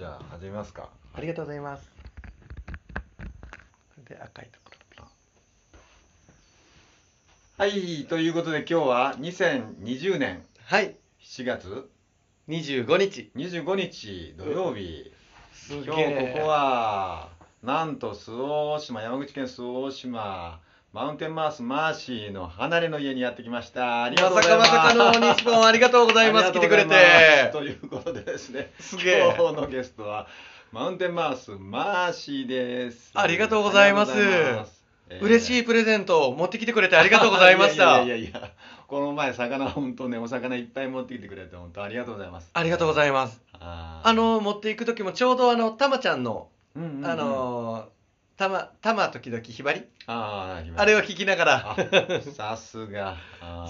じゃあ始めますか。ありがとうございます。で赤いところはいということで今日は2020年はい。7月。25日25日土曜日。今日えここはなんと周防大島山口県周防大島マウンテンマースマーシーの離れの家にやってきました。ありがとうまさございます。かまさかの日本ありがとうございます。あり来てくがとうございれてます。ということでですねす今日のゲストはマウンテンマースマーシーです。ありがとうございます。ありがとうございます。嬉しいプレゼントを持ってきてくれてありがとうございました いやいやいやこの前魚本当ねお魚いっぱい持ってきてくれて本当ありがとうございます。ありがとうございます。あの持っていく時もちょうどあのたまちゃんのうんうんうん。あのたまたま時々ひばり？あーあれを聞きながら。あさすが。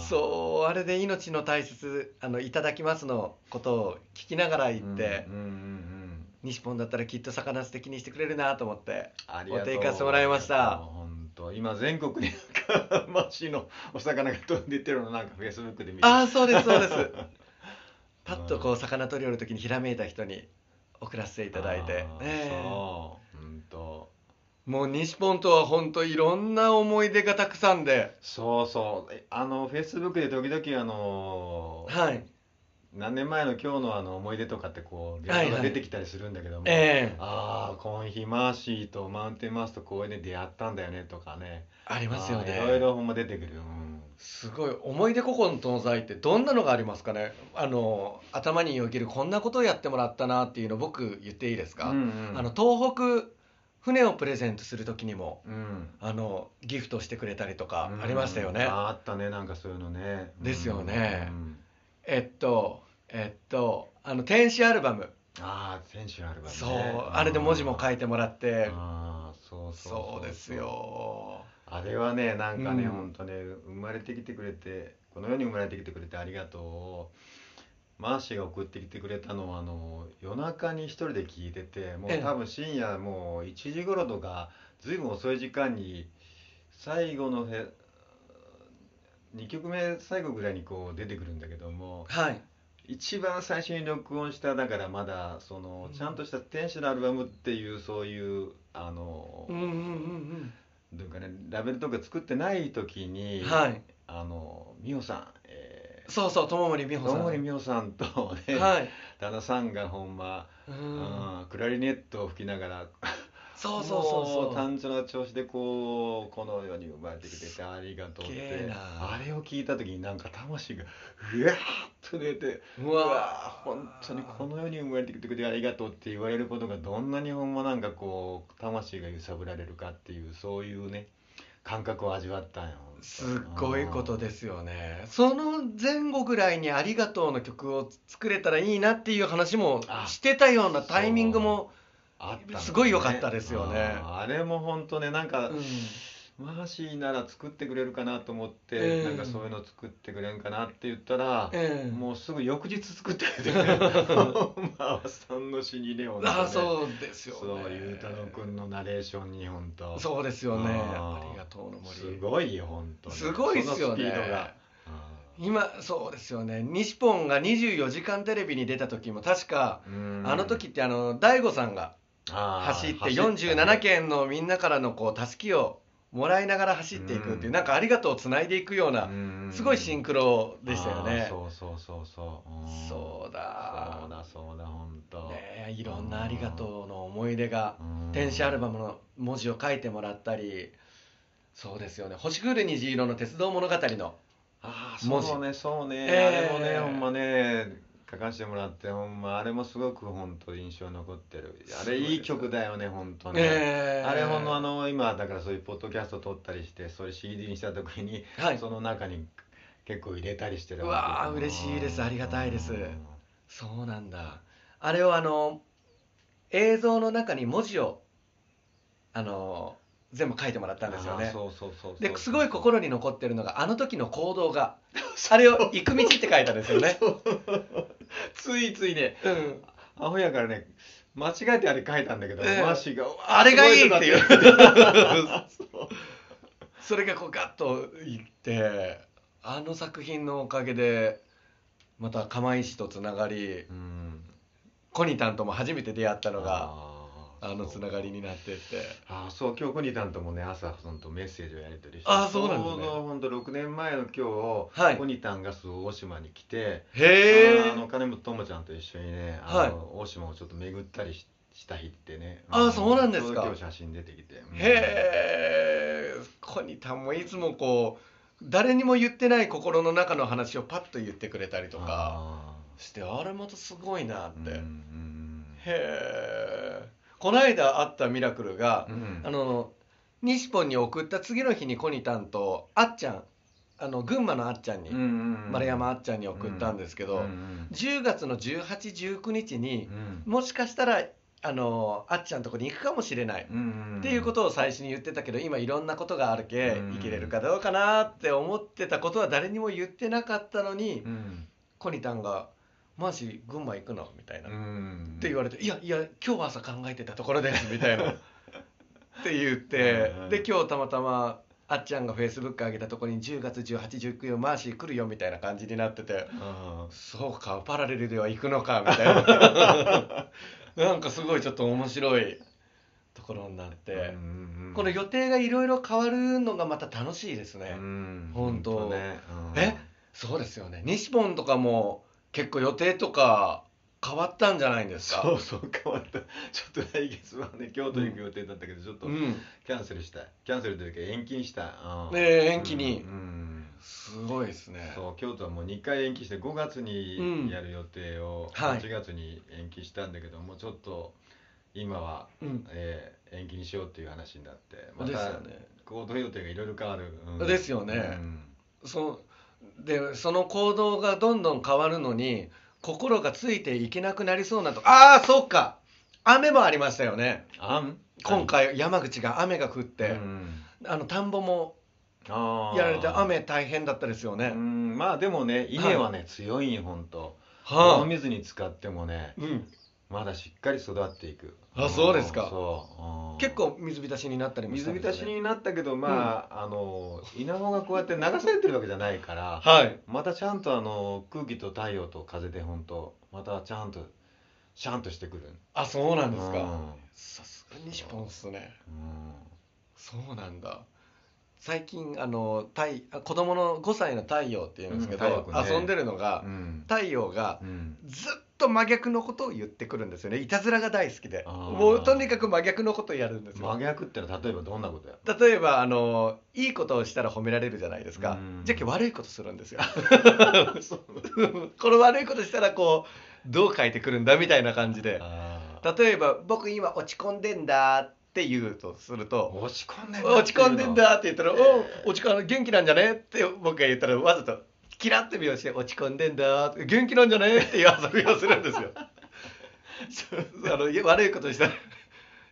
そうあれで命の大切あのいただきますのことを聞きながら行って、うんうんうんうん西本だったらきっと魚素敵にしてくれるなと思ってお手行かせてもらいました。本当。今全国になんかマシのお魚が飛んでってるのなんかフェイスブックで見て。ああそうですそうです。パッとこう魚取り寄る時にひらめいた人に送らせていただいて。ねえ。そう。本当もう西本とは本当いろんな思い出がたくさんで。そうそう。えあのフェイスブックで時々あのはい。何年前の今日のあの思い出とかってこうレはいはい。が出てきたりするんだけども、ええ。ああこの日マーシーとマウンテンマースと公園で出会ったんだよねとかね。ありますよあーいろいねろほんま出てくる、うん。すごい。思い出古今東西ってどんなのがありますかね？あの頭によぎるこんなことをやってもらったなっていうの僕言っていいですか、うんうん。あの東北船をプレゼントする時にもうん。あのギフトしてくれたりとかうん。ありましたよね、ああったねなんかそういうのね。ですよね。うん。えっとえっとあの天使アルバム。ああ選手アルバムね。そう。あれで文字も書いいてもらって。ああそう。そうですよ。あれはねなんかね、うん。ほんとね生まれてきてくれてこの世に生まれてきてくれてありがとうマーシーが送ってきてくれたのはあの夜中に一人で聞いててもうええ。多分深夜もう1時頃とかずいぶん遅い時間に最後のへ2曲目最後ぐらいにこう出てくるんだけどもはい。一番最初に録音しただからまだそのうん。ちゃんとした天使のアルバムっていうそういうあの、うんうんうんどういうかねラベルとか作ってない時うに、んはい。あの美穂さん、えそうそう友森美ー、穂さん。友森美穂さんとね、はい。旦那さんがほんま、ううんん、クラリネットを吹きながらそうそうそうもそう。単調な調子でこうこの世に生まれてきててありがとうってあれを聞いた時になんか魂がうわーっと出てううわわー本当にこの世に生まれてきてくれてありがとうって言われることがどんなにほんまなんかこう魂が揺さぶられるかっていうそういうね感覚を味わったんよすっごいことですよね。その前後ぐらいに「ありがとう」の曲を作れたらいいなっていう話もあしてたようなタイミングもすごい良かったですよね。あれも本当ねなんか、うんマーシーなら作ってくれるかなと思って、ええ。なんかそういうの作ってくれんかなって言ったら、ええ。もうすぐ翌日作ってくれてまあさんの死にね本当ね。あそうですよね。そうゆうたろうくんのナレーションに本当そうですよね。ありがとうの森。すごいよ本当に。すごいっすよね。そのスピードが。今そうですよね。西ポンが24時間テレビに出た時も確かうん。あの時ってあの大悟さんが走ってたね47県のみんなからのこうたすきをもらいながら走っていくっていううん。なんかありがとうをつないでいくようなうん。すごいシンクロでしたよあーねそうそうそうそう。うん。そうだ。そうだそうだ本当ねえいろんなありがとうの思い出がうん。天使アルバムの文字を書いてもらったりそうですよね「星降る虹色の鉄道物語」のああ文字そうねそうね、えあれもねえほんまね書かせてもらってほんまあれもすごく本当印象に残ってる。あれいい曲だよね本当ね、ええあれほんのあの今だからそういうポッドキャスト撮ったりしてそういう CD にした時に、はい。その中に結構入れたりしてるうわーけ嬉しいです。ありがたいです。うん。そうなんだ。あれをあの映像の中に文字をあの全部書いてもらったんですよね。あーそうそうそうそうですごい心に残ってるのがあの時の行動があれを「行く道」って書いたんですよね ついついねうん。アホやからね間違えてあれ書いたんだけど、ええ。マーシーがあれがいいっていう。それがこうガッといってあの作品のおかげでまた釜石とつながりうん。コニタンとも初めて出会ったのがあのつながりになってって。あーそう今日コニタンともね朝そのとメッセージをやり取りして。あーそうなんですね。ちょうど本当6年前の今日、はい。コニタンがそう大島に来て。へえあの金本智ちゃんと一緒にねあの、大島をちょっと巡ったりしした日ってね。あーそうなんですか。今日写真出てきて、うん。へえコニタンもいつもこう誰にも言ってない心の中の話をパッと言ってくれたりとかあしてあれまたすごいなって、ーうんうん。へえこの間会ったミラクルが、うん。あの西ポンに送った次の日にコニタンとあっちゃんあの群馬のあっちゃんに、うんうん丸山あっちゃんに送ったんですけど、うんうん10月の1819日にうん。もしかしたらあのあっちゃんのとこに行くかもしれない、うんうんっていうことを最初に言ってたけど今いろんなことがあるけうん。生きれるかどうかなって思ってたことは誰にも言ってなかったのに、うん。コニタンが「マジ群馬行くの?」みたいな、うっんて言われて「いやいや今日朝考えてたところです」みたいな。って言ってうんで今日たまたまあっちゃんがフェイスブック上げたところに10月1819マーシー来るよみたいな感じになっててあそうかパラレルでは行くのかみたいな。なんかすごいちょっと面白いところになって、ーうんうん。この予定がいろいろ変わるのがまた楽しいですね、うん。本当。ね。うん。え？そうですよね。西本とかも結構予定とか変わったんじゃないんですか？そうそう変わった。ちょっと来月はね京都行く予定だったけどちょっとうん。キャンセルしたキャンセルというか延期にしたうん。ねえ延期に。うんうん。すごいですね。そう京都はもう2回延期して5月うんにやる予定をはい。8月に延期したんだけどもうちょっと今は、うん。えー延期にしようっていう話になってですた行動予定がいろいろ変わる、うん。ですよね。うん。そでその行動がどんどん変わるのに心がついていけなくなりそうなとああそうか。雨もありましたよね。今回山口が雨が降って、うん。あの田んぼもやられて雨大変だったですよね、うん。まあでもね稲はね、強いんよほんと。はあ。大水に使ってもねうん、まだしっかり育っていく。あそうですか。んそう。うん。結構水浸しになったりもした水んですよね浸しになったけどまあ、あの稲穂がこうやって流されてるわけじゃないからはい。またちゃんとあの空気と太陽と風で本当またちゃんとシャンとしてくる。あそうなんですか。うん。さすがに日本っすね。うん。そうなんだ。最近あの太あ子供の5歳の太陽っていうんですけど、うん太陽君ね。遊んでるのが、うん。太陽がうん。ずっと真逆のことを言ってくるんですよね。いたずらが大好きで。もうとにかく真逆のことをやるんですよ。真逆ってのは例えばどんなことや例えばあのいいことをしたら褒められるじゃないですか。うん。じゃあ悪いことするんですよ。この悪いことしたらこうどう書いてくるんだみたいな感じで。例えば「僕今落ち込んでんだ」って言うとすると落ち込んで「落ち込んでんだ」って言ったら「えーお落ち込ん元気なんじゃね?」って僕が言ったらわざとキラッて拍子して「落ち込んでんだ」元気なんじゃね?」っていう遊びをするんですよ。あの悪いことした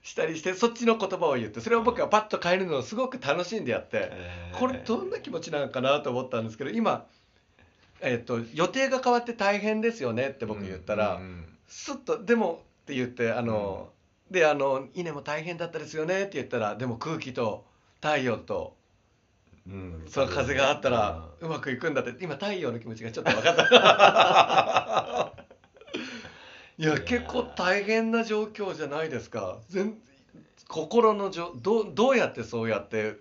したりしてそっちの言葉を言ってそれを僕がパッと変えるのをすごく楽しんでやってえー。これどんな気持ちなのかなと思ったんですけど今、えっと予定が変わって大変ですよねって僕言ったら、うんスッと「でも」って言ってあの、であの「稲も大変だったですよね」って言ったらでも空気と太陽とうん。その風があったらうまくいくんだって今太陽の気持ちがちょっと 分かった。いやいや結構大変な状況じゃないですか。全心のじょどうどうやってそうやって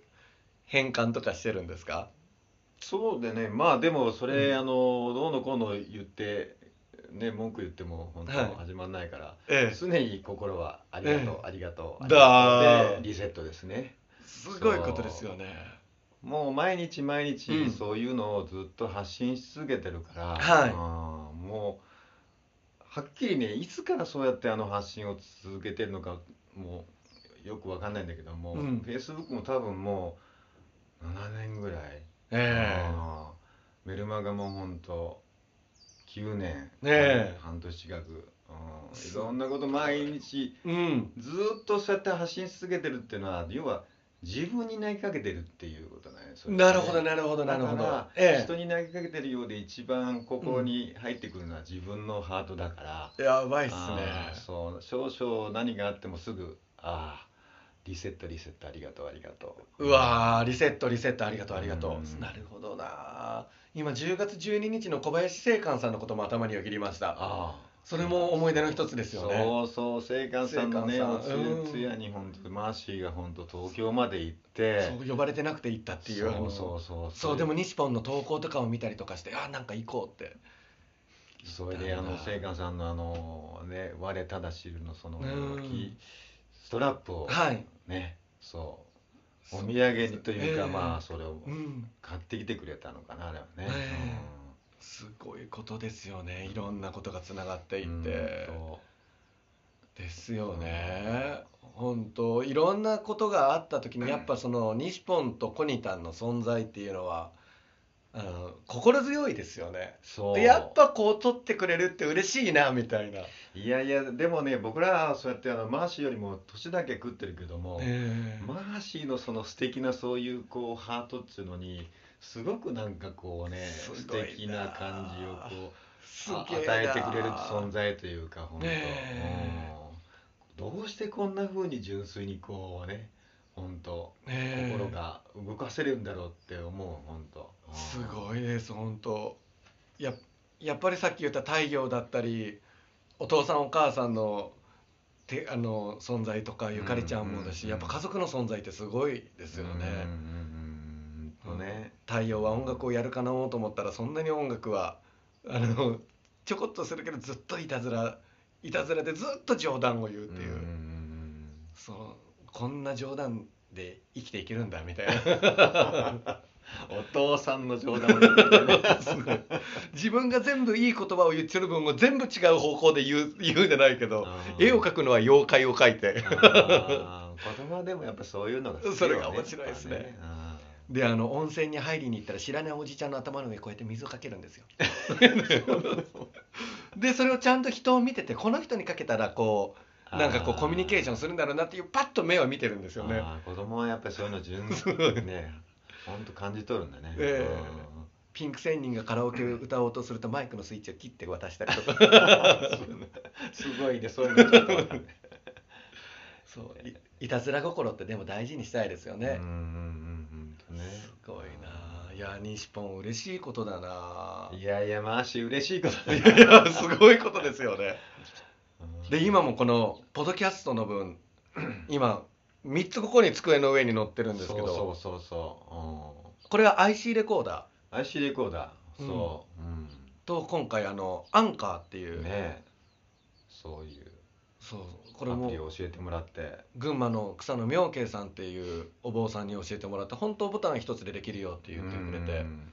変換とかしてるんですか？そうでねまあでもそれ、うん。あのどうのこうの言ってね文句言っても本当はい。始まんないから、ええ。常に心はありがとう、ええ。ありがとうありだがとう。ー。でリセットですね。すごいことですよねもう毎日毎うん。日そういうのをずっと発信し続けてるから、はい。うん。もうはっきりねいつからそうやってあの発信を続けてるのかもうよくわかんないんだけども、うん。Facebook も多分もう7年ぐらいえあーメルマガも本当9年、半年近く、うん、いろんなこと毎日えうん。ずーっとそうやって発信し続けてるっていうのは要は自分に投げかけてるっていうそれね。なるほどなるほどなるほど。だから、え。人に投げかけてるようで一番心に入ってくるのは自分のハートだから、えやばいっすね。そう少々何があってもすぐああリセットリセットありがとうありがとう。うわーリセットリセットありがとうありがとう、うんなるほどな今10月12日の小林正観さんのことも頭によぎりました。ああそれも思い出の一つですよね。そうそう聖寛さんのね聖お寛さん。つやに本当マーシーが本当東京まで行って。そう呼ばれてなくて行ったっていう。そうそうそうそう。でも西ポンの投稿とかを見たりとかしてあなんか行こうって。それであの聖寛さんのあのね「我ただ知る」のそのストラップをはい。ねそうお土産にというか、ええ。まあそれをうん。買ってきてくれたのかなあれはね、えすごいことですよね。いろんなことがつながっていうんってですよね。本当いろんなことがあった時にやっぱその西ポンとコニタンの存在っていうのはあの心強いですよね。うそう。でやっぱこう取ってくれるって嬉しいなみたいな、いやいやでもね僕らはそうやってあのマーシーよりも年だけ食ってるけども、ええ。マーシーのその素敵なそういうこうハートっていうのにすごくなんかこうね素敵な感じをこすう与えてくれる存在というか本当、ねうん。どうしてこんな風に純粋にこうね本当ええ。心が動かせるんだろうって思う本当。すいごいです本当。ややっぱりさっき言った太陽だったりお父さんお母さんのてあの存在とかゆかりちゃんもだし、うんやっぱ家族の存在ってすごいですよね、うんうんうんうんとね、太陽は音楽をやるかなと思ったらそんなに音楽はあのちょこっとするけどずっといたずらいたずらでずっと冗談を言うっていう、んんんそう。こんな冗談で生きていけるんだみたいな。お父さんの冗談を言って自分が全部いい言葉を言ってる分を全部違う方向で言う言うんじゃないけどうん。絵を描くのは妖怪を描いて。子供はでもやっぱそういうのがね。それが面白いですね。ねであの温泉に入りに行ったら知らないおじちゃんの頭の上にこうやって水をかけるんですよ。でそれをちゃんと人を見ててこの人にかけたらこうなんかこうコミュニケーションするんだろうなっていうパッと目を見てるんですよね。子供はやっぱりそういうの純粋にね本当感じ取るんだね、ええ。ピンク仙人がカラオケを歌おうとするとマイクのスイッチを切って渡したりとか。うんすごいねそういうのちょっとそう。いいたずら心ってでも大事にしたいですよね、うんうんうんね。すごいな。いや西ポン嬉しいことだな。いやいやマーシー嬉しいことだよいやすごいことですよね。うん。で今もこのポッドキャストの分 今3つここに机の上に載ってるんですけど。そうそうそうそう。これは IC レコーダー。うん IC レコーダー。そう、うん。と今回あのアンカーっていう、ねそういう。そうこれもアプリを教えてもらって。群馬の草野明慶さんっていうお坊さんに教えてもらって本当ボタン一つでできるよって言ってくれて。うん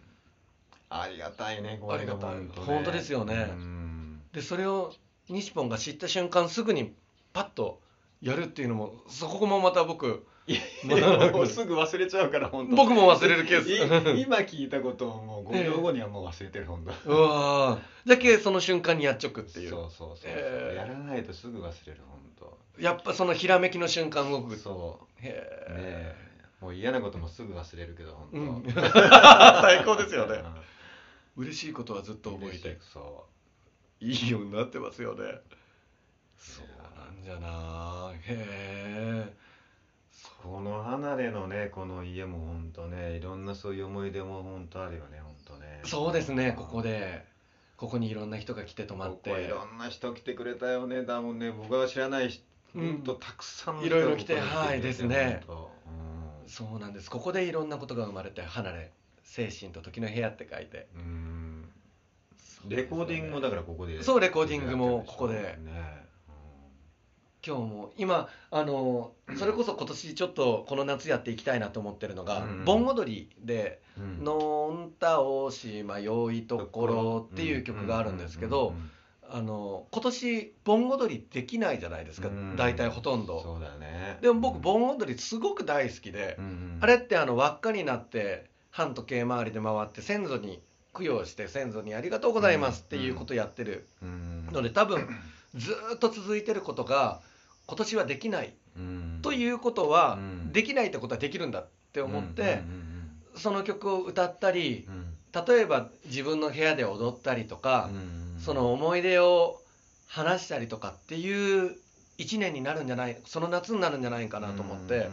ありがたいねこれありがたい。本当ですよね。うん。でそれを西ポンが知った瞬間すぐにパッとやるっていうのもそこもまた僕いもう すぐ忘れちゃうから本当。僕も忘れるケース。い今聞いたことをもう5秒後にはもう忘れてる本当。うわー。だけその瞬間にやっちょくっていう。そうそうそうえー。やらないとすぐ忘れる本やっぱそのひらめきの瞬間動当くそう。ねへえ。もう嫌なこともすぐ忘れるけど本当、うん。最高ですよね。う嬉しいことはずっと覚えて。そいいようになってますよね。そうなんじゃなへえうこの離れのねこの家も本当ねいろんなそういう思い出も本当あるよね本当ね。そうですねここで。ここにいろんな人が来て泊まっここいてろんな人来てくれたよねだもんね。僕が知らない人うん。とたくさんのいろいろ来てはいですね。本当そうなんです。ここでいろんなことが生まれて離れ精神と時の部屋って書いて。うん。うんレコーディングもだからここでそうレコーディングもここで。ね今日も今あのそれこそ今年ちょっとこの夏やっていきたいなと思ってるのが、うん。盆踊りで「うんのんたおしまよいところ」っていう曲があるんですけど、あの今年盆踊りできないじゃないですか、うん。大体ほとんど。そうだね。でも僕盆踊りすごく大好きで、うんうんあれってあの輪っかになって半時計回りで回って先祖に供養して先祖にありがとうございますっていうことをやってるうん。ので多分ずーっと続いてることが今年はできない。うん。ということは、うん。できないってことはできるんだって思って、うんその曲を歌ったり例えば自分の部屋で踊ったりとか、うんその思い出を話したりとかっていう一年になるんじゃないその夏になるんじゃないかなと思って、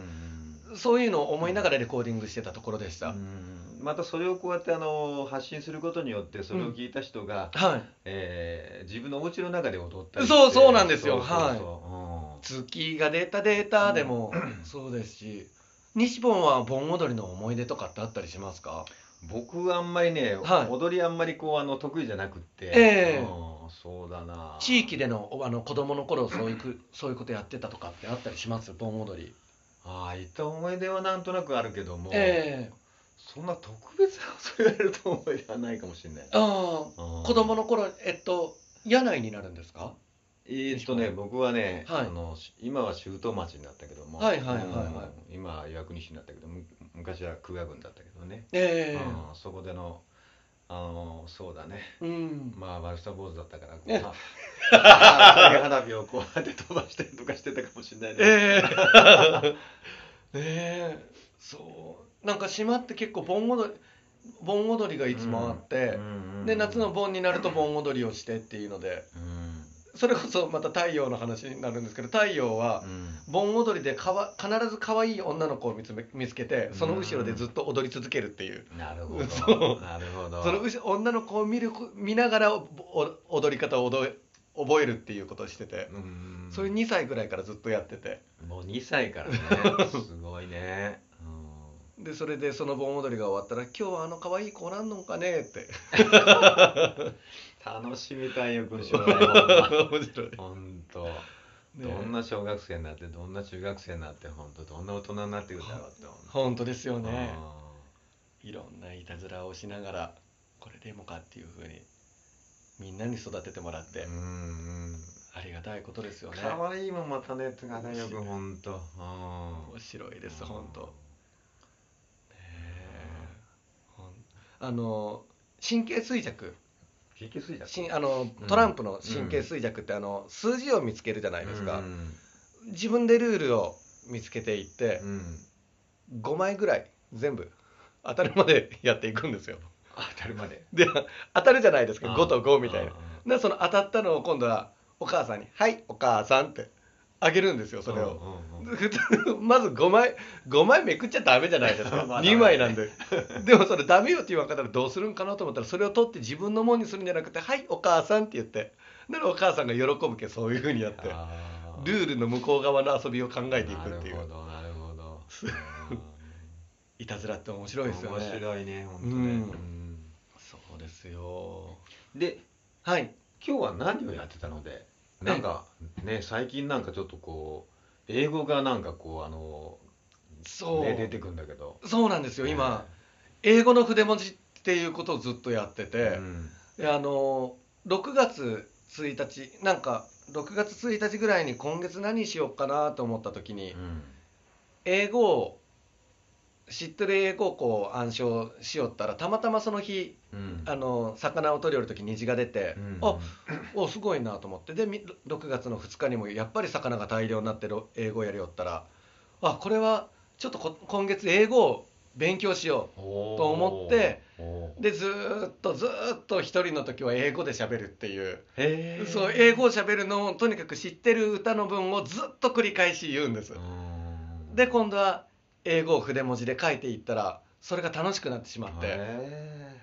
そういうのを思いながらレコーディングしてたところでした、うんまたそれをこうやってあの発信することによってそれを聞いた人が、はい。えー自分のお家の中で踊ったりそうそうなんですよ。はい。月が出たデータでもそうですし西本は盆踊りの思い出とかってあったりしますか？うん僕はあんまりね、はい。踊りあんまりこうあの得意じゃなくって、ええ。うんそうだな。地域でのあの子供の頃そういうく そういうことやってたとかってあったりします？盆踊り。ああいった思い出はなんとなくあるけども、ええそんな特別なそう言われると思い出はないかもしれないああうん子供の頃えっと柳井になるんですか？えーっとね僕はね、はい。あのし今は周東町になったけども、はいはいはいはい。うん今は岩国市になったけどむ昔は久我郡だったけどね、ええ。うんそこでのあのそうだね。うん。まあ悪さ坊主だったからこうえ。は花火をこうやって飛ばしたりとかしてたかもしれないね、ええねえそうなんか島って結構盆踊り盆踊りがいつもあって、で夏の盆になると盆踊りをしてっていうのでうん。それこそまた太陽の話になるんですけど太陽はうん。盆踊りでかわ必ず可愛い女の子を見つめ見つけてその後ろでずっと踊り続けるっていう、なるほど。なるほど。その後ろ女の子を見る見ながらおお踊り方を覚え覚えるっていうことをしてて、うんそれ2歳ぐらいからずっとやってて。もう2歳からね。すごいね、うんでそれでその盆踊りが終わったら「今日はあの可愛い子なんのかね?」って。楽しみたいよ君将来は面白い、本当、ね。どんな小学生になってどんな中学生になって本当どんな大人になっていくんだろうって本当ですよね。いろんないたずらをしながらこれでもかっていうふうにみんなに育ててもらってうんうん。ありがたいことですよね。可愛いもんまたねがねよく本当。面白いです本当ねえほんあの神経衰弱。引きすいだしあのトランプの神経衰弱ってあの数字を見つけるじゃないですか、うん。自分でルールを見つけていってうん。5枚ぐらい全部当たるまでやっていくんですよ。当たるまで。で当たるじゃないですか。あ5と5みたいな。あでその当たったのを今度はお母さんに「はいお母さん」ってあげるんですよそれを。うんうん まず5枚5枚めくっちゃダメじゃないですか。まあ2枚なんで。でもそれダメよって言わんかったらどうするんかなと思ったらそれを取って自分のもんにするんじゃなくて「はいお母さん」って言って。ならお母さんが喜ぶけそういうふうにやって。ルールの向こう側の遊びを考えていくっていう。なるほどなるほど。いたずらって面白いですよね。面白いね本当ね、うんうんそうですよ。ではい。今日は何をやってたので？なんかね最近なんかちょっとこう英語がなんかこうあのそう、ね、出てくんだけど。そうなんですよ今、英語の筆文字っていうことをずっとやってて、うん。であの6月1日なんか6月1日ぐらいに今月何しようかなと思った時に、うん。英語を知ってる英語をこう暗唱しよったらたまたまその日うん。あの魚を取り寄る時虹が出て、うん。あおすごいなと思って。でみ6月の2日にもやっぱり魚が大量になってる英語をやりよったらあこれはちょっとこ今月英語を勉強しよおーと思ってでずーっとずーっと一人の時は英語で喋るっていう。そう英語を喋るのをとにかく知ってる歌の文をずっと繰り返し言うんです。うん。で今度は英語を筆文字で書いていったらそれが楽しくなってしまって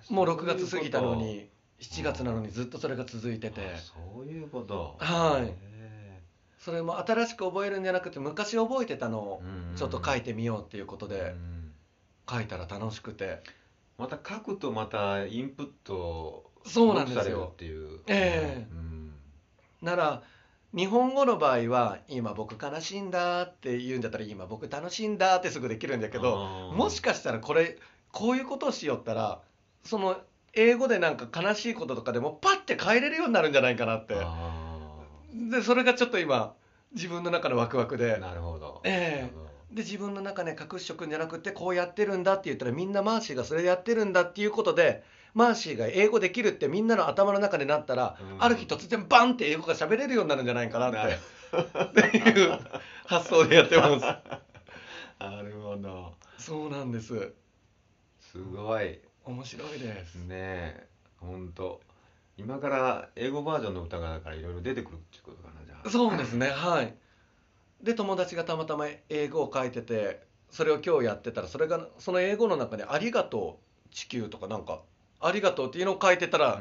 もう6月過ぎたのに7月なのにずっとそれが続いてて。そういうこと。はい。へそれも新しく覚えるんじゃなくて昔覚えてたのをちょっと書いてみようっていうことでうん書いたら楽しくて。また書くとまたインプットそうなんですよ。っていう。ええ。うん。なら日本語の場合は「今僕悲しいんだ」って言うんだったら「今僕楽しいんだ」ってすぐできるんだけどもしかしたらこれこういうことをしよったらその英語でなんか悲しいこととかでもパッて変えれるようになるんじゃないかなって。あでそれがちょっと今自分の中のワクワクーで。なるほど。ええ。なるほどで自分の中で隠しとくんじゃなくてこうやってるんだって言ったらみんなマーシーがそれやってるんだっていうことでマーシーが英語できるってみんなの頭の中でなったら、うん。ある日突然バンって英語が喋れるようになるんじゃないかなって。っていう発想でやってます。なるほど。そうなんです。すごい。面白いです。ねえ。ほんと。今から英語バージョンの歌がだからいろいろ出てくるっていうことかなじゃあ。そうですね。はい。で友達がたまたま英語を書いててそれを今日やってたらそれがその英語の中で「ありがとう地球」とかなんか「ありがとう」っていうのを書いてたら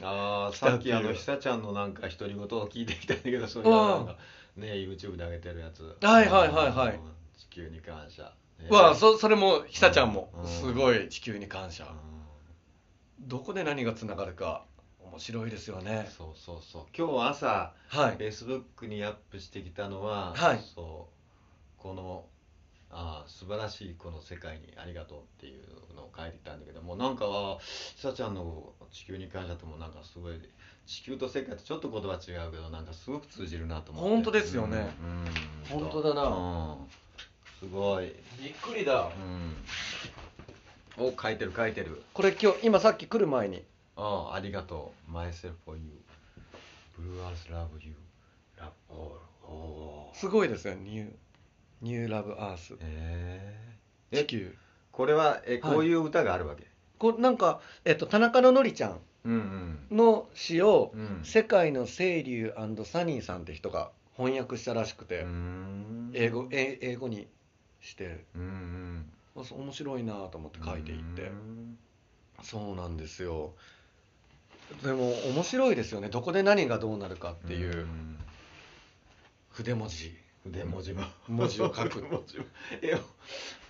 がああさっきあの久ちゃんのなんか独り言を聞いてきたんだけどそれがなんかね YouTube で上げてるやつ。はいはいはいはい。うん地球に感謝。ね。わあそそれも久ちゃんもうん。すごい地球に感謝。うどこで何がつながるか面白いですよんね。そうそうそう。今日朝はい。Facebook にアップしてきたのは、はい。そう。このああ素晴らしいこの世界にありがとうっていうのを書いてたんだけどもなんかあ久ちゃんの地球に感謝ともなんかすごい地球と世界とちょっと言葉違うけどなんかすごく通じるなと思って。本当ですよね。うん、うん本当だな。うん、すごい、びっくりだ。うん、お書いてる書いてる。これ今日今さっき来る前に。ああありがとう。Myself for you. Blue earth love you. Love all. すごいですよニューニューラブアース。えー、え地球。これはえはい。こういう歌があるわけ、これなんか、えっと、田中ののりちゃんうんうんの詩を、うん世界の清流サニーさんって人が翻訳したらしくて、英語え英語にして。うんうん。面白いなと思って書いていって。うん。そうなんですよ。でも面白いですよね。どこで何がどうなるかっていううん。筆文字筆文字も文字を書く。筆 文字も絵を。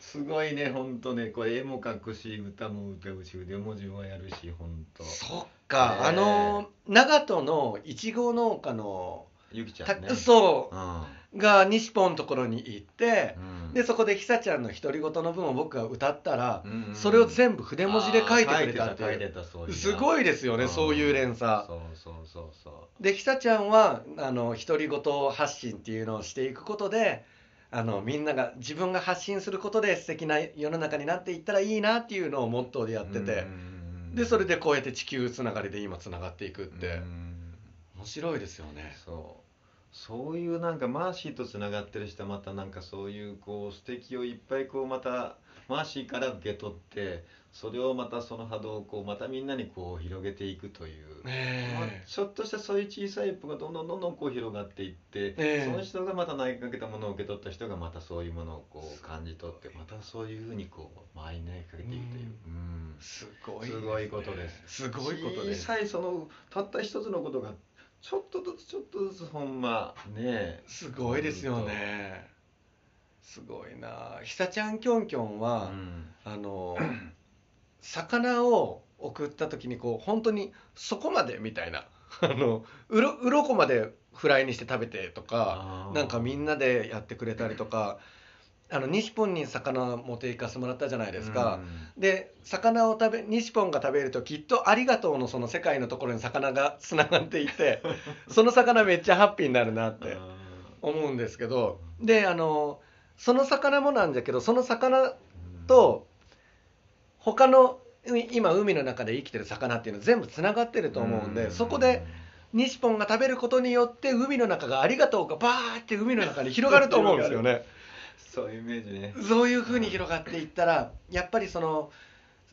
すごいね本当ね。これ絵も描くし歌も歌うし筆文字もやるし本当そっか、ねえ。あの長門のいちご農家の、ゆきちゃたんね。そう。うん。が西ポンのところに行って、うん。でそこで久ちゃんの独り言の分を僕が歌ったら、うんうんそれを全部筆文字で書いてくれたっていいうすごいですよね、んそういう連鎖。そうそうそうそう。で久ちゃんはあの独り言発信っていうのをしていくことであのみんなが自分が発信することで素敵な世の中になっていったらいいなっていうのをモットーでやってて、でそれでこうやって地球つながりで今つながっていくって、うん。面白いですよね。そうそういうなんかマーシーとつながってる人はまたなんかそういうこう素敵をいっぱいこうまたマーシーから受け取ってそれをまたその波動をこうまたみんなにこう広げていくという、まあねちょっとしたそういう小さい一歩がどんどんどんどんこう広がっていって、え。その人がまた投げかけたものを受け取った人がまたそういうものをこう感じ取ってまたそういうふうにこう周りに投げかけていくという、うん。すごいすごいことです。すごいことです。小さいそのたった一つのことがちょっとずつちょっとずつほんまねすごいですよね。すごいな。ひさちゃんきょんきょんは、うん。あの 魚を送った時にこう本当にそこまでみたいな あのうろ鱗までフライにして食べてとかなんかみんなでやってくれたりとかあの西ポンに魚持って行かせてもらったじゃないですか、で魚を食べ西ポンが食べるときっと「ありがとう」のその世界のところに魚がつながっていて その魚めっちゃハッピーになるなって思うんですけど。であのその魚もなんだけどその魚と他のう今海の中で生きてる魚っていうのは全部つながってると思うんでそこで西ポンが食べることによって海の中がありがとうがバーって海の中に広がると思うんですよね。そういうイメージね。そういう風に広がっていったらやっぱりその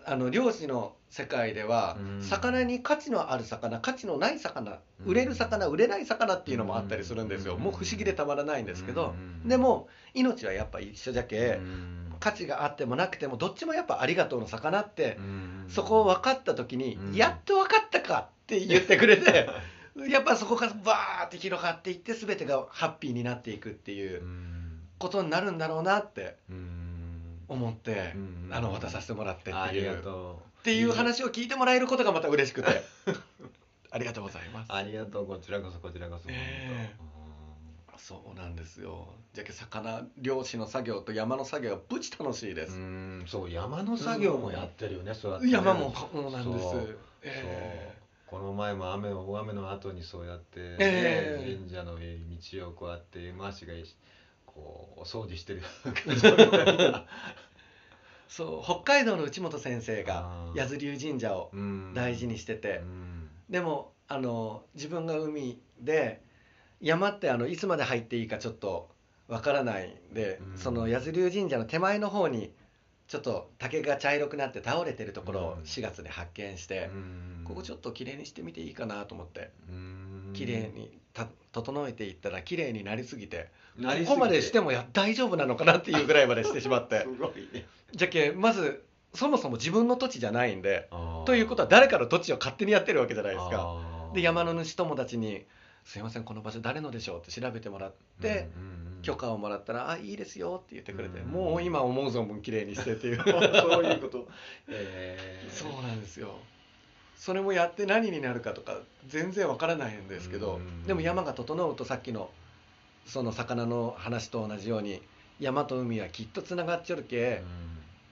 あの漁師の世界ではうん。魚に価値のある魚価値のない魚うん。売れる魚売れない魚っていうのもあったりするんですよ。うん。もう不思議でたまらないんですけどうん。でも命はやっぱ一緒じゃけうん。価値があってもなくてもどっちもやっぱありがとうの魚ってうん。そこを分かった時にうん。やっと分かったかって言ってくれて やっぱそこからバーって広がっていって全てがハッピーになっていくっていう。うんことになるんだろうなってうん。思ってうん。あの渡させてもらってっていう。っていう話を聞いてもらえることがまた嬉しくて。ありがとうございます。ありがとうこちらこそこちらこそええ。本そうなんですよ。じゃけ魚漁師の作業と山の作業はぶち楽しいです。当うん。そう山の作業もやってるよねそうやってね。山もそうなんです。そう。えそう。この前も雨大雨の後にそうやって、ねええ。神社の道をこうやって回しがこうお掃除してるえ そう北海道の内本先生が八頭龍神社を大事にしてて、うん。でもあの自分が海で山ってあのいつまで入っていいかちょっとわからないんで、うん。その八頭龍神社の手前の方にちょっと竹が茶色くなって倒れてるところをうん。4月で発見して、うん。ここちょっときれいにしてみていいかなと思って。うん綺麗にた整えていったら綺麗になりすぎてここまでしてもや大丈夫なのかなっていうぐらいまでしてしまって。すごいね。じゃけまずそもそも自分の土地じゃないんでとということは誰かの土地を勝手にやってるわけじゃないですか。かで山の主友達に「すいませんこの場所誰のでしょう?」って調べてもらって、許可をもらったら「あいいですよ」って言ってくれて、うんもう今思う存分綺麗にしてっていう。そういうこと。えー。そうなんですよそれもやって何になるかとか全然わからないんですけど、うん。でも山が整うとさっきのその魚の話と同じように山と海はきっとつながっちゃるけ、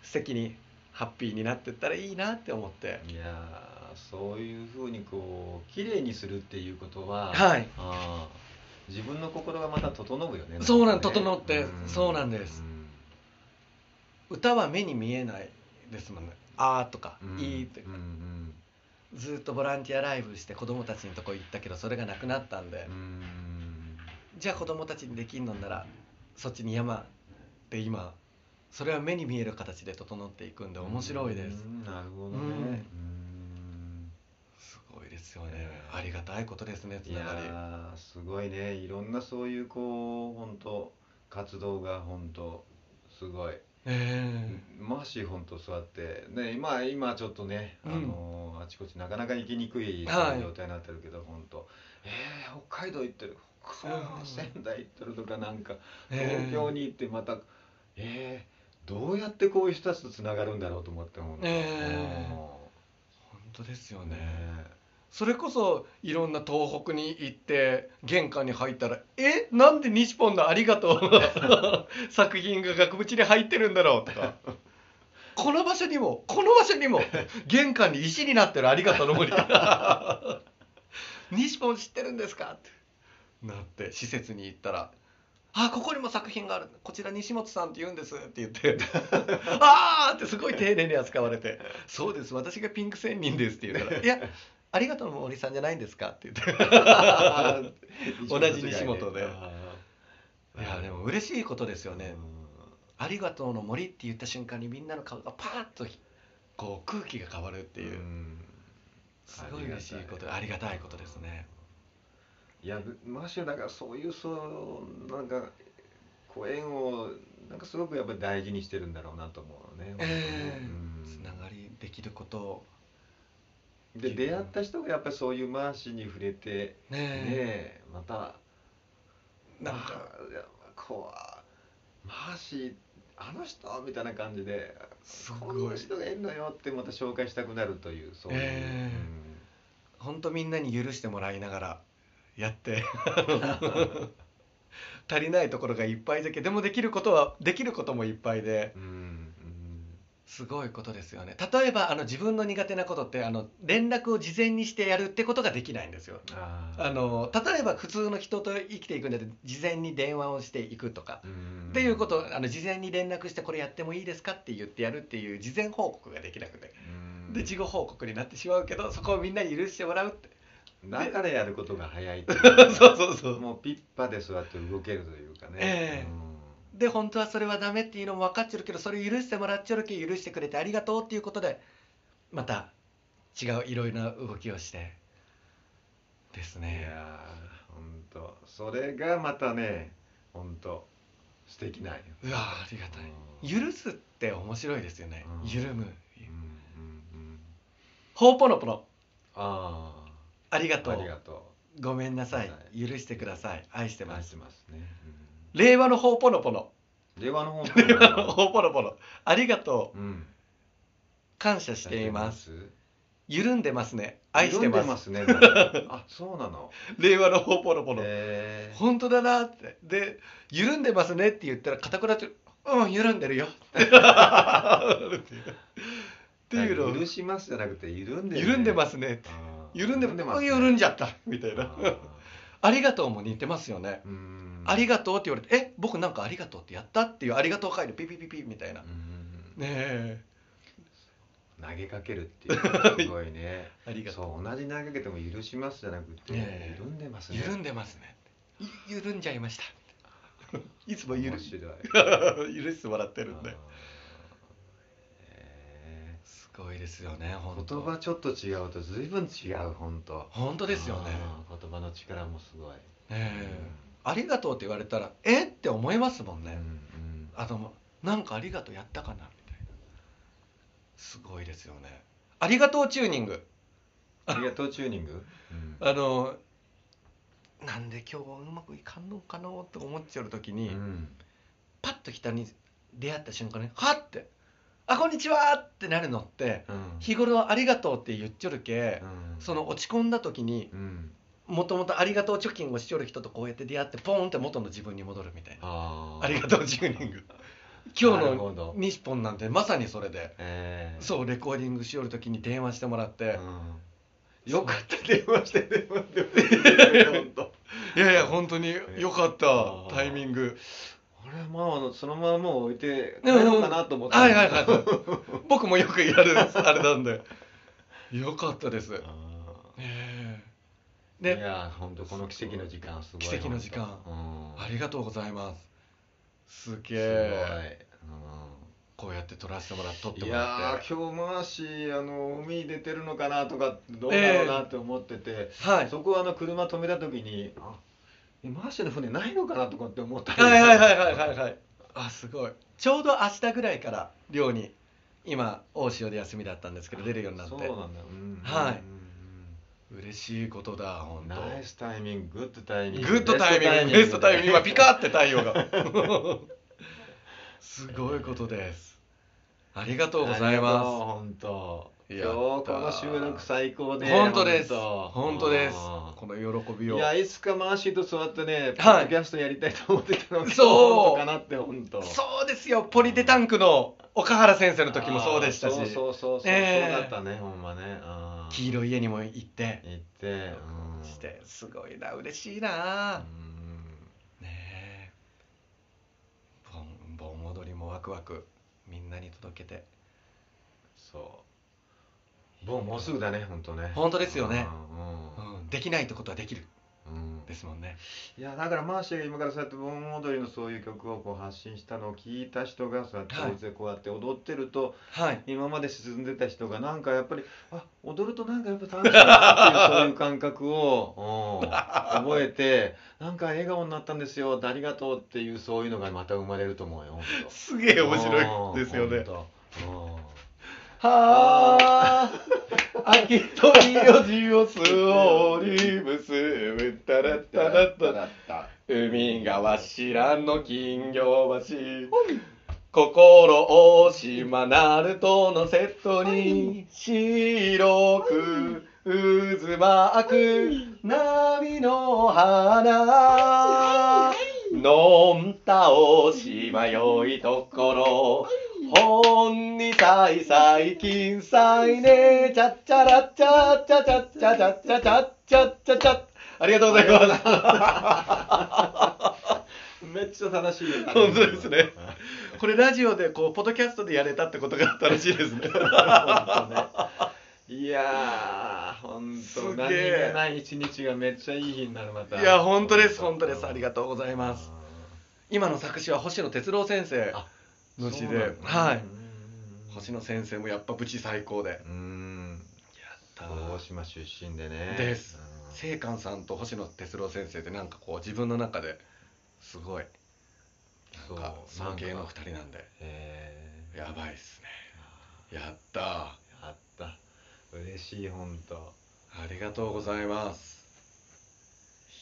素敵にハッピーになってったらいいなって思って。うんいやーそういうふうにこう綺麗にするっていうことははい。あー自分の心がまた整うよね。そうなん整ってそうなんです。歌は目に見えないですもんね「あ」とかうん「いい」ってうんうんずっとボランティアライブして子供たちのとこ行ったけどそれがなくなったんで、うん。じゃあ子供たちにできんのならそっちに山で今それは目に見える形で整っていくんで面白いです。うん。なるほどね。すごいですよね。ええありがたいことですねつながり。ーすごいね。いろんなそういうこう本当活動が本当すごいえマーシー本当そうやってね今今ちょっとね、うん。あのあちこちなかなか行きにくいはい。状態になってるけど、本当。えー、北海道行ってる。北海道うん仙台行ってるとかなんかええ東京に行ってまたえー、どうやってこういう人たちとつながるんだろうと思って本当、ええ本当ですようんねねそれこそいろんな東北に行って玄関に入ったら「え？なんで西本のありがとう」作品が額縁に入ってるんだろう？とか。この場所にもこの場所にも玄関に石になってるありがとうの森。西本知ってるんですか？ってなって施設に行ったら「あここにも作品がある。こちら西本さんって言うんです」って言って「ああ!」ってすごい丁寧に扱われて「そうです。私がピンク仙人です」って言ったら「いやありがとうの森さんじゃないんですか?」って言って。同じ西本で。いやでも嬉しいことですよね「ありがとうの森」って言った瞬間にみんなの顔がパーッとこう空気が変わるっていう、すごい嬉しいこと。ありがたいことですね。いやマシュだからそういうそうなんかこう縁をなんかすごくやっぱり大事にしてるんだろうなと思うね。ええ。うん。つながりできることをで出会った人がやっぱりそういうマーシーに触れてねねえまたなんかあいやこうマーシーあの人？みたいな感じですごい。こんな人がいるのよってまた紹介したくなるというそういう、え本当みんなに許してもらいながらやって。足りないところがいっぱいだけでもできることはできることもいっぱいで。うんうんすごいことですよね。例えばあの自分の苦手なことってあの連絡を事前にしてやるってことができないんですよ。あの例えば普通の人と生きていくんだって事前に電話をしていくとか。うんっていうことをあの事前に連絡してこれやってもいいですかって言ってやるっていう事前報告ができなくて。うん。で事後報告になってしまうけどそこをみんなに許してもらうって。だからやることが早い そうそうそう。もうピッパでそうやって動けるというかね、ええで本当はそれはダメっていうのも分かっちゃるけどそれ許してもらっちゃるけ許してくれてありがとうっていうことでまた違ういろいろな動きをしてですうんいねやーほんとそれがまたねほんと素敵なんよ。うわありがたうん。い許すって面白いですよね。うん。緩む。ほうぽのぽの。あありがとう。あありがとごめんなさい。はい。許してください。愛してう愛しますてますね、令和のほうぽのぽのうん、令和の方令和のほうぽのぽのありがとう。うん。感謝しています。す？緩んでますね。愛してます緩んでます。ねあそうなの？令和のほうぽのぽの本当だなって。で緩んでますねって言ったら固くなってうん緩んでるよ。っていうの。を許しますじゃなくて緩んでるね、緩んでますね。緩んでます。ます緩んじゃった。みたいな。あー。ありがとうも似てますよね。うんありがとうって言われてえ僕なんかありがとうってやったっていうありがとう書いてピピピピみたいな。うん。ねえ。投げかけるっていうすごいね。ありがとう。そう同じ投げかけても許しますじゃなくて、ねえ。緩んでますね。緩んでますね。い緩んじゃいました。いつも許し。許してもらってるんで。あー。へすごいですよね本当。言葉ちょっと違うと随分違う本当。本当ですよね。言葉の力もすごい。え。えありがとうって言われたらえっ？て思いますもんね、うんうん。あのなんかありがとうやったかなみたいな。すごいですよね。ありがとうチューニング。ありがとうチューニング、う んあのなんで今日はうまくいかんのかなと思っちゃう時に、うんパッと人に出会った瞬間にはって「あこんにちは!」ってなるのってうん。日頃「ありがとう」って言っちょるけう、ん。その落ち込んだ時にうんもともとありがとう貯金をしちょる人とこうやって出会ってポーンって元の自分に戻るみたいな。あー。ありがとうチューニング今日の西ポンなんてまさにそれで。えー。そうレコーディングしよる時に電話してもらって。うん。よかった電話して電話して。本当 いやいや本当によかったタイミング。俺まあそのままもう置いて帰ろうかなと思ってはいはい僕もよくやるあれなんで。よかったですーいや本当この奇跡の時間すごい奇跡の時間。ありがとうございます。すげすえこうやって撮らせてもらっ撮っていもらって。やー今日マーシーあの海出てるのかなとかどうだろうなって思ってて、はい。そこはあの車止めた時にあえマーシーの船ないのかなとかって思ったはいはいはいはいはいはい。あすごい。ちょうど明日ぐらいから寮に今大潮で休みだったんですけど出るようになって。そうなんだ。よ、うん。はい。うん嬉しいことだ本当。ナイスタイミンググッドタイミンググッドタイミングベストタイミング今ピカって太陽が。すごいことです。ありがとうございま本当。い今や日この収録最高で本当です。本本当です。あーこの喜びを。いやいつかマーシーと座ってね、ポはい。ッドキャストやりたいと思ってたのがそう。かなって本当。そうですよ。ポリデタンクの岡原先生の時もそうでしたし。あーそうそうそうそう、ええ。そうだったねほんまね。あー黄色い家にも行って。行って。うん。してすごいな嬉しいな、うん。ねえ。盆盆踊りもワクワクみんなに届けて。そう。もうもうすぐだね本当ね。本当ですよね。うん。うん、できないってことはできるですもんね。いやだからマーシーが今からそうやって盆踊りのそういう曲をこう発信したのを聞いた人がそうやってはい大勢こうやって踊ってると、はい。今まで沈んでた人がなんかやっぱりあ 踊るとなんかやっぱ楽しいなっていうそういう感覚を、う ん覚えてなんか笑顔になったんですよありがとうっていうそういうのがまた生まれると思うよすげえ面白いですよね。はあ 秋と四字をすおり結ぶたらたらたら海がわしらの金魚橋。心大島ナルトのセットに白く渦巻く波の花。のんたおし迷いところ本にさい最近さいね。ちゃっちゃらっちゃっちゃちゃっちゃちゃっちゃちゃっちゃっちゃちゃありがとうございますめっちゃ楽しい本当ですねこれラジオでこうポッドキャストでやれたってことが楽しいですねねいやー本当何気ない一日がめっちゃいい日になるまたいや本当です本当ですありがとうございます今の作詞は星野哲郎先生あーの詩ではい。うん。星野先生もやっぱブチ最高で。やうん。った大島出身でね。です。うん。聖寛さんと星野哲郎先生ってなんかこう自分の中ですごい。なんか尊敬の二人なんで。やばいっすね。やったやった。嬉しい本当ありがとうございます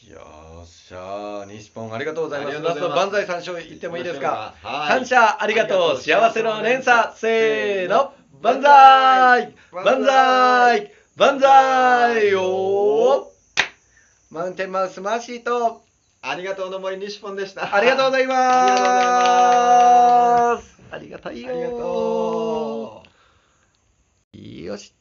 よっしゃ西本ありがとうございます。ます万歳三勝いってもいいですか？感謝ありがとう。幸せの連鎖。せーの。万歳万歳万歳よマウンテンマウスマーシーと、ありがとうの森西本でした。ありがとうございます。ありがたいよ。ありがとう。よし。